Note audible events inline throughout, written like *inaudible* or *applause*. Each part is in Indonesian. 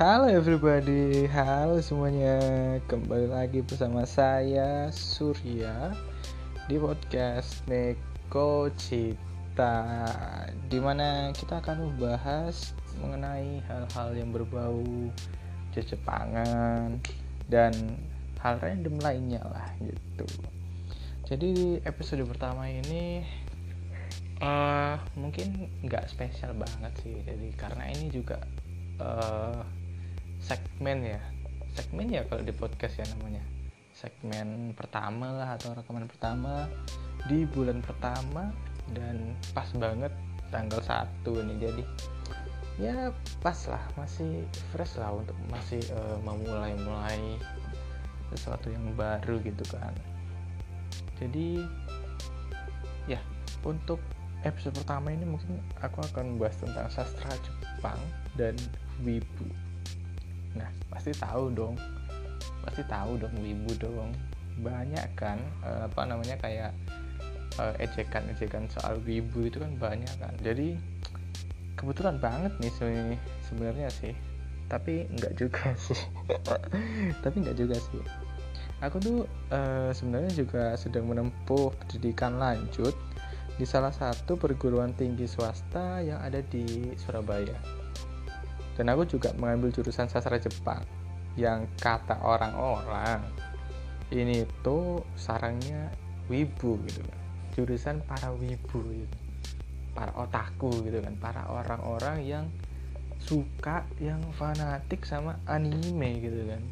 Halo everybody, halo semuanya. Kembali lagi bersama saya Surya Di podcast Neko Cita Di mana kita akan membahas mengenai hal-hal yang berbau Jepangan Dan hal random lainnya lah gitu. Jadi di episode pertama ini uh, mungkin nggak spesial banget sih. Jadi karena ini juga uh, segmen ya. Segmen ya kalau di podcast ya namanya. Segmen pertama lah atau rekaman pertama di bulan pertama dan pas banget tanggal satu ini jadi. Ya pas lah. Masih fresh lah untuk masih uh, memulai-mulai sesuatu yang baru gitu kan. Jadi ya untuk episode pertama ini mungkin aku akan membahas tentang sastra Jepang dan wibu. Nah, pasti tahu dong. Pasti tahu dong wibu dong. Banyak kan uh, apa namanya kayak uh, ejekan-ejekan soal wibu itu kan banyak kan. Jadi kebetulan banget nih sebenarnya sih. Tapi enggak juga *laughs* sih. Tapi enggak juga sih. Aku tuh uh, sebenarnya juga sedang menempuh pendidikan lanjut di salah satu perguruan tinggi swasta yang ada di Surabaya. Dan aku juga mengambil jurusan sastra Jepang yang kata orang-orang ini tuh sarangnya wibu gitu kan. Jurusan para wibu gitu. Para otaku gitu kan, para orang-orang yang suka yang fanatik sama anime gitu kan.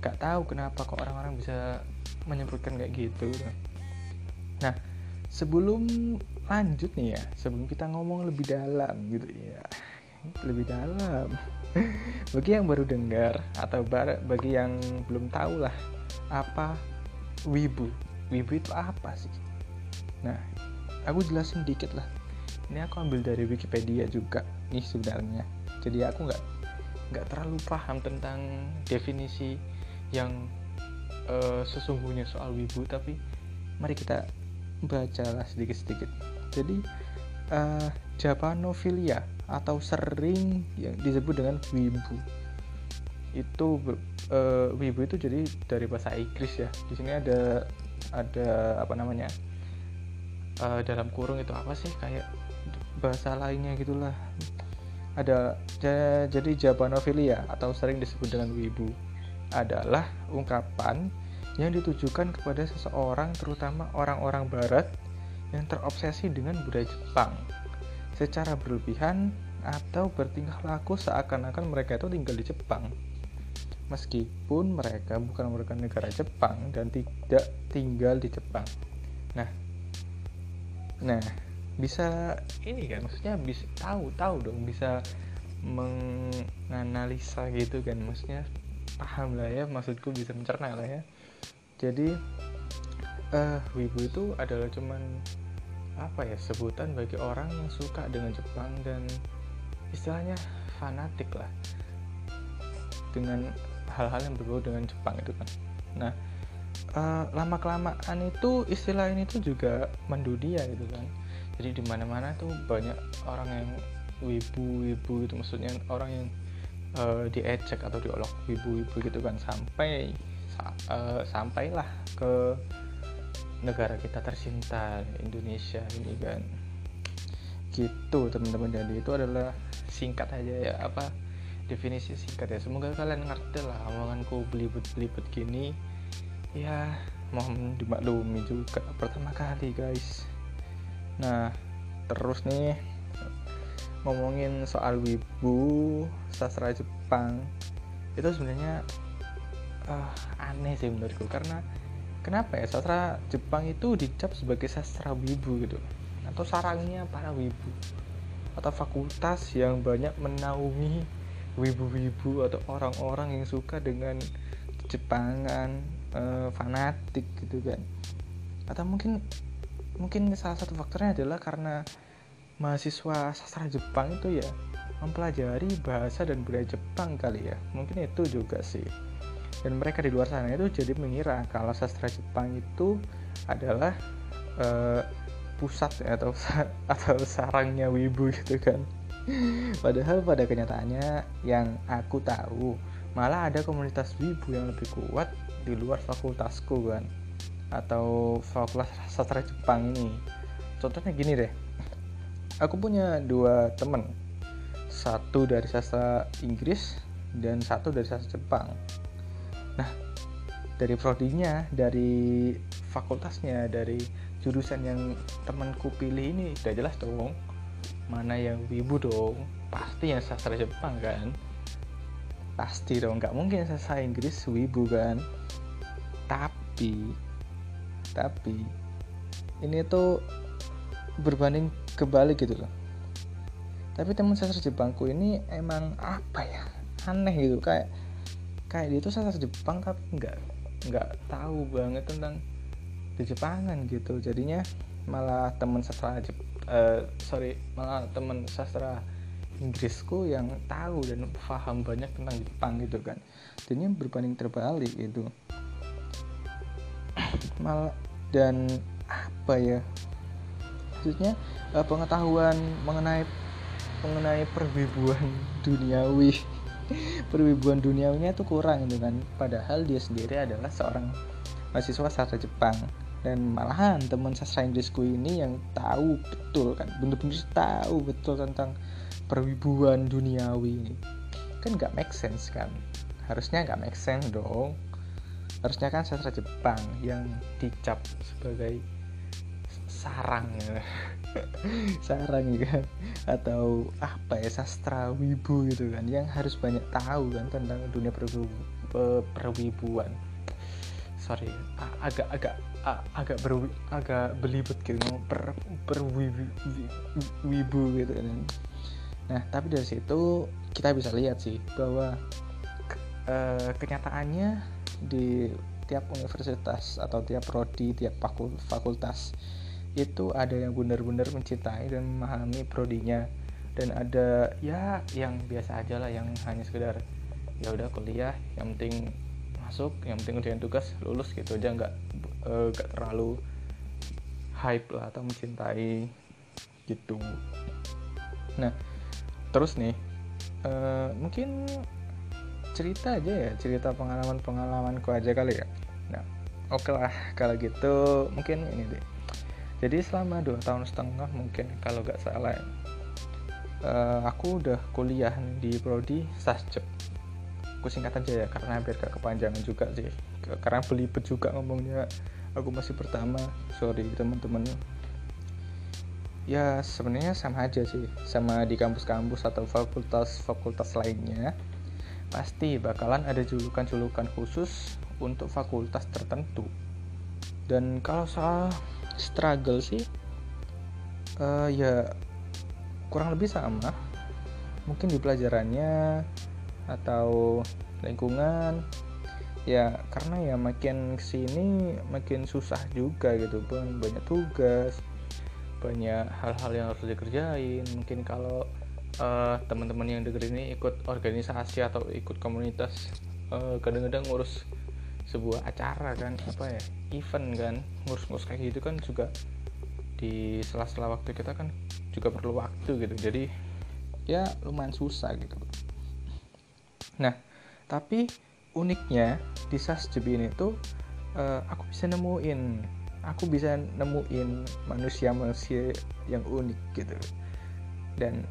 Gak tahu kenapa kok orang-orang bisa menyebutkan kayak gitu. Kan. Nah, sebelum lanjut nih ya sebelum kita ngomong lebih dalam gitu ya lebih dalam. *laughs* Bagi yang baru dengar atau bagi yang belum tahu lah apa wibu? Wibu itu apa sih? Nah aku jelasin dikit lah. Ini aku ambil dari Wikipedia juga nih sebenarnya. Jadi aku nggak nggak terlalu paham tentang definisi yang uh, sesungguhnya soal wibu tapi mari kita bacalah sedikit-sedikit. Jadi uh, Japanophilia atau sering yang disebut dengan wibu itu uh, wibu itu jadi dari bahasa Inggris ya. Di sini ada ada apa namanya uh, dalam kurung itu apa sih? Kayak bahasa lainnya gitulah. Ada jadi Japanophilia atau sering disebut dengan wibu adalah ungkapan yang ditujukan kepada seseorang terutama orang-orang barat yang terobsesi dengan budaya Jepang secara berlebihan atau bertingkah laku seakan-akan mereka itu tinggal di Jepang. Meskipun mereka bukan warga negara Jepang dan tidak tinggal di Jepang. Nah nah bisa ini kan maksudnya bisa tahu tahu dong bisa menganalisa gitu kan maksudnya paham lah ya maksudku bisa mencerna lah ya. Jadi uh, wibu itu adalah cuman apa ya sebutan bagi orang yang suka dengan Jepang dan istilahnya fanatik lah dengan hal-hal yang berbau dengan Jepang itu kan. Nah uh, lama kelamaan itu istilah ini tuh juga mendunia gitu kan. Jadi di mana mana tuh banyak orang yang wibu wibu itu maksudnya orang yang uh, diecek atau diolok wibu wibu gitu kan. Sampai uh, sampailah ke negara kita tercinta Indonesia ini kan. Gitu teman-teman. Jadi itu adalah singkat aja ya apa definisi singkat ya. Semoga kalian ngerti lah omonganku belibet-belibet gini. Ya mohon dimaklumi juga pertama kali guys. Nah terus nih ngomongin soal wibu sastra Jepang. Itu sebenarnya uh, aneh sih menurutku. Karena kenapa ya? Sastra Jepang itu dicap sebagai sastra wibu gitu. Atau sarangnya para wibu. Atau fakultas yang banyak menaungi wibu-wibu atau orang-orang yang suka dengan Jepangan uh, fanatik gitu kan. Atau mungkin mungkin salah satu faktornya adalah karena mahasiswa sastra Jepang itu ya mempelajari bahasa dan budaya Jepang kali ya. Mungkin itu juga sih dan mereka di luar sana itu jadi mengira kalau sastra Jepang itu adalah uh, pusat ya, atau *laughs* atau sarangnya wibu gitu kan. Padahal pada kenyataannya yang aku tahu malah ada komunitas wibu yang lebih kuat di luar fakultasku kan. Atau fakultas sastra Jepang ini. Contohnya gini deh. Aku punya dua temen. Satu dari sastra Inggris dan satu dari sastra Jepang nah dari prodinya dari fakultasnya dari jurusan yang temanku pilih ini udah jelas dong mana yang wibu dong? Pasti yang sastra Jepang kan? Pasti dong nggak mungkin sastra Inggris wibu kan? Tapi tapi ini tuh berbanding kebalik gitu loh. Tapi teman sastra Jepangku ini emang apa ya? Aneh gitu kayak kayak dia tuh sastra Jepang tapi nggak nggak tahu banget tentang di Jepangan gitu. Jadinya malah temen sastra Jep, uh, sorry malah temen sastra Inggrisku yang tahu dan paham banyak tentang Jepang gitu kan. Jadinya berbanding terbalik gitu. *clears throat* Malah dan apa ya? Maksudnya uh, pengetahuan mengenai mengenai perwibuan duniawi perwibuan duniawinya itu kurang gitu kan. Padahal dia sendiri adalah seorang mahasiswa sastra Jepang. Dan malahan teman sastra Inggrisku ini yang tahu betul kan bener-bener tahu betul tentang perwibuan duniawi ini. Kan nggak make sense kan? Harusnya nggak make sense dong. Harusnya kan sastra Jepang yang dicap sebagai sarang ya *laughs* sarang ya kan? Atau apa ya sastra wibu gitu kan yang harus banyak tahu kan tentang dunia perwibuan. Sorry agak agak agak ber agak belibet gitu per perwibu wibu gitu kan. Nah tapi dari situ kita bisa lihat sih bahwa uh, kenyataannya di tiap universitas atau tiap prodi tiap fakultas itu ada yang benar-benar mencintai dan memahami prodinya. Dan ada ya yang biasa aja lah yang hanya sekedar ya udah kuliah yang penting masuk yang penting ujian tugas lulus gitu aja. Nggak uh, gak terlalu hype lah atau mencintai gitu. Nah terus nih uh, mungkin cerita aja ya cerita pengalaman pengalamanku aja kali ya. Nah oke okay lah kalau gitu mungkin ini deh jadi selama dua tahun setengah mungkin kalau gak salah uh, aku udah kuliah di prodi sasjep aku singkat aja ya karena hampir gak kepanjangan juga sih. Karena belibet juga ngomongnya. Aku masih pertama sorry teman-teman. Ya sebenarnya sama aja sih sama di kampus-kampus atau fakultas-fakultas lainnya. Pasti bakalan ada julukan-julukan khusus untuk fakultas tertentu. Dan kalau soal struggle sih. Uh, ya kurang lebih sama. Mungkin di pelajarannya atau lingkungan. Ya karena ya makin ke sini makin susah juga gitu pun. Banyak tugas banyak hal-hal yang harus dikerjain. Mungkin kalau uh, teman-teman yang denger ini ikut organisasi atau ikut komunitas uh, kadang-kadang ngurus sebuah acara kan apa ya event kan ngurus-ngurus kayak gitu kan juga di sela-sela waktu kita kan juga perlu waktu gitu. Jadi ya lumayan susah gitu. Nah tapi uniknya di sasjeb ini tuh uh, aku bisa nemuin aku bisa nemuin manusia-manusia yang unik gitu. Dan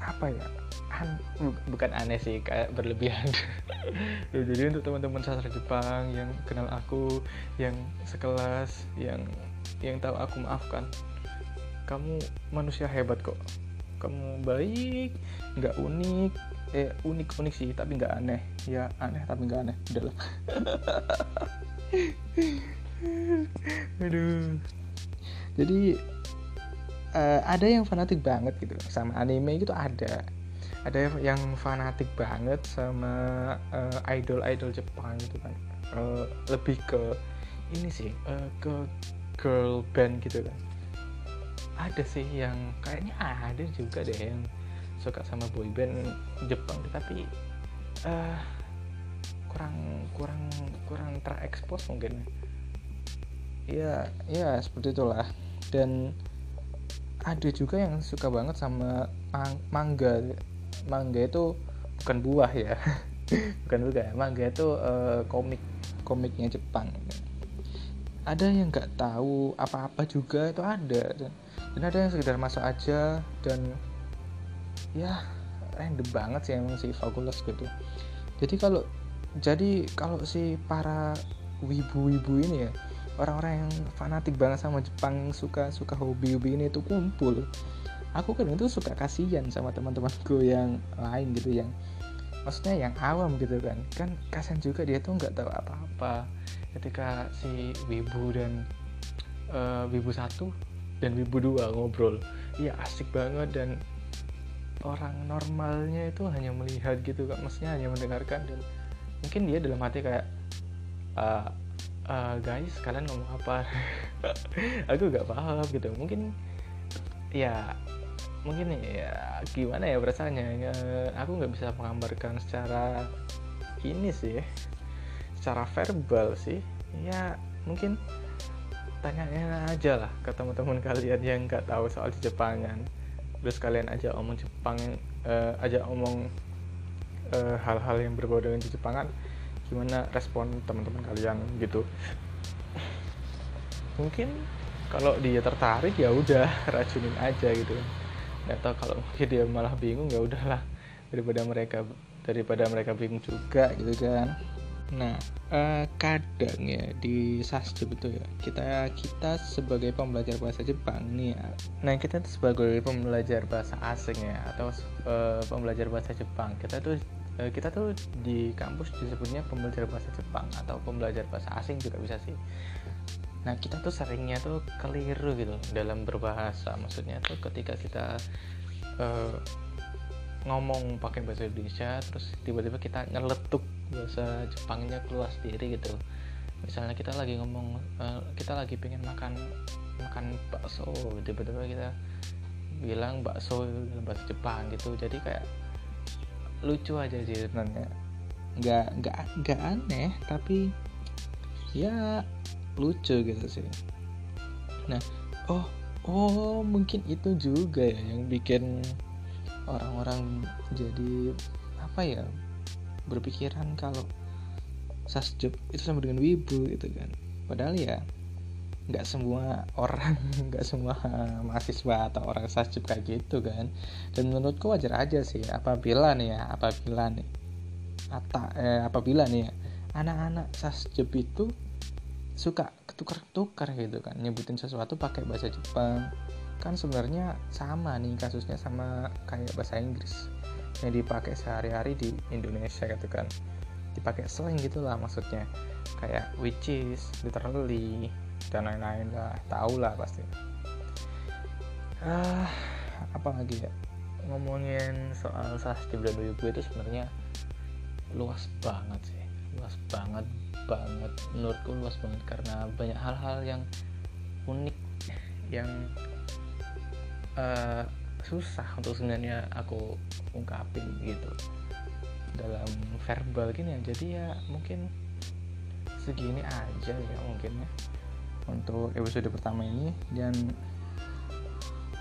apa ya an bukan aneh sih kayak berlebihan. *laughs* Ya, jadi untuk teman-teman sastra Jepang yang kenal aku yang sekelas yang yang tahu aku maafkan. Kamu manusia hebat kok. Kamu baik nggak unik. Eh unik unik sih tapi nggak aneh. Ya aneh tapi nggak aneh. Udahlah *laughs* aduh. Jadi uh, ada yang fanatik banget gitu sama anime gitu ada. Ada yang fanatik banget sama uh, idol idol Jepang gitu kan. Uh, lebih ke ini sih uh, ke girl band gitu kan. Ada sih yang kayaknya ada juga deh yang suka sama boyband Jepang tapi uh, kurang kurang kurang terekspos mungkin. Ya ya seperti itulah. Dan ada juga yang suka banget sama mang mangga. Mangga itu bukan buah ya. *laughs* Bukan buah ya. Mangga itu uh, komik komiknya Jepang. Ada yang nggak tahu apa-apa juga itu ada. Dan, dan ada yang sekedar masuk aja dan ya random banget sih emang si Fabulous gitu. Jadi kalau jadi kalau si para wibu-wibu ini ya orang-orang yang fanatik banget sama Jepang suka suka hobi-hobi ini itu kumpul. Aku kan itu suka kasihan sama teman-temanku yang lain gitu yang maksudnya yang awam gitu kan. Kan kasihan juga dia tuh nggak tahu apa-apa. Ketika si wibu dan uh, wibu satu dan wibu dua ngobrol iya asik banget dan orang normalnya itu hanya melihat gitu kan maksudnya hanya mendengarkan dan mungkin dia dalam hati kayak uh, uh, guys kalian ngomong apa? *laughs* Aku gak paham gitu. Mungkin ya mungkin ya gimana ya perasaannya? Ya, aku nggak bisa menggambarkan secara ini sih secara verbal sih. Ya mungkin tanya aja lah ke teman-teman kalian yang nggak tahu soal di Jepangan. Terus kalian aja omong Jepang uh, aja omong hal-hal uh, yang berbau dengan di Jepangan gimana respon teman-teman kalian gitu. Mungkin kalau dia tertarik ya udah *laughs* racunin aja gitu nggak tahu kalau mungkin *laughs* dia malah bingung ya udahlah. Daripada mereka daripada mereka bingung juga gitu kan. Nah eh, kadang ya di sasjub itu ya kita kita sebagai pembelajar bahasa Jepang nih ya. Nah kita sebagai pembelajar bahasa asing ya atau eh, pembelajar bahasa Jepang kita tuh Eh, kita tuh di kampus disebutnya pembelajar bahasa Jepang atau pembelajar bahasa asing juga bisa sih. Nah kita tuh seringnya tuh keliru gitu dalam berbahasa. Maksudnya tuh ketika kita uh, ngomong pakai bahasa Indonesia terus tiba-tiba kita nyeletuk bahasa Jepangnya keluar sendiri gitu. Misalnya kita lagi ngomong uh, kita lagi pengen makan makan bakso tiba-tiba kita bilang bakso dalam bahasa Jepang gitu. Jadi kayak lucu aja sih sebenarnya. Nggak nggak nggak aneh tapi ya lucu gitu sih. Nah oh oh mungkin itu juga ya yang bikin orang-orang jadi apa ya berpikiran kalau sasjub itu sama dengan wibu gitu kan. Padahal ya nggak semua orang *laughs* nggak semua mahasiswa atau orang sasjub kayak gitu kan. Dan menurutku wajar aja sih apabila nih ya apabila nih ata eh, apabila nih ya anak-anak sasjub itu suka ketukar-tukar gitu kan. Nyebutin sesuatu pakai bahasa Jepang. Kan sebenarnya sama nih kasusnya sama kayak bahasa Inggris. Yang dipakai sehari-hari di Indonesia gitu kan. Dipakai slang gitulah maksudnya. Kayak which is literally dan lain-lain lah. Tahu lah pasti. Ah apa lagi ya? Ngomongin soal sastra dan wibu itu sebenarnya luas banget sih. Luas banget banget. Menurutku luas banget karena banyak hal-hal yang unik yang uh, susah untuk sebenarnya aku ungkapin gitu. Dalam verbal gini ya. Jadi ya mungkin segini aja ya mungkin ya untuk episode pertama ini dan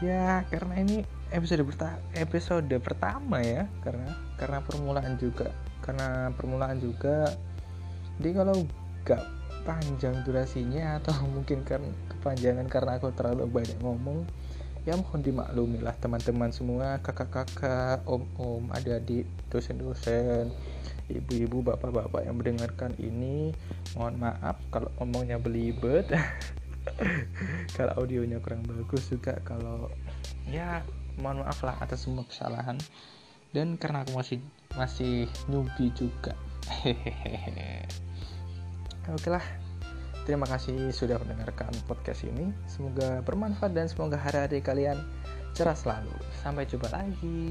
ya karena ini episode pertama episode pertama ya karena karena permulaan juga karena permulaan juga. Jadi kalau gak panjang durasinya atau *laughs* mungkin kan kepanjangan karena aku terlalu banyak ngomong ya mohon dimaklumi lah teman-teman semua kakak-kakak om-om adik-adik dosen-dosen ibu-ibu bapak-bapak yang mendengarkan ini mohon maaf kalau omongnya belibet *laughs* kalau audionya kurang bagus juga kalau ya mohon maaf lah atas semua kesalahan dan karena aku masih masih newbie juga hehehe *laughs* oke lah Terima kasih sudah mendengarkan podcast ini. Semoga bermanfaat dan semoga hari-hari kalian cerah selalu. Sampai jumpa lagi.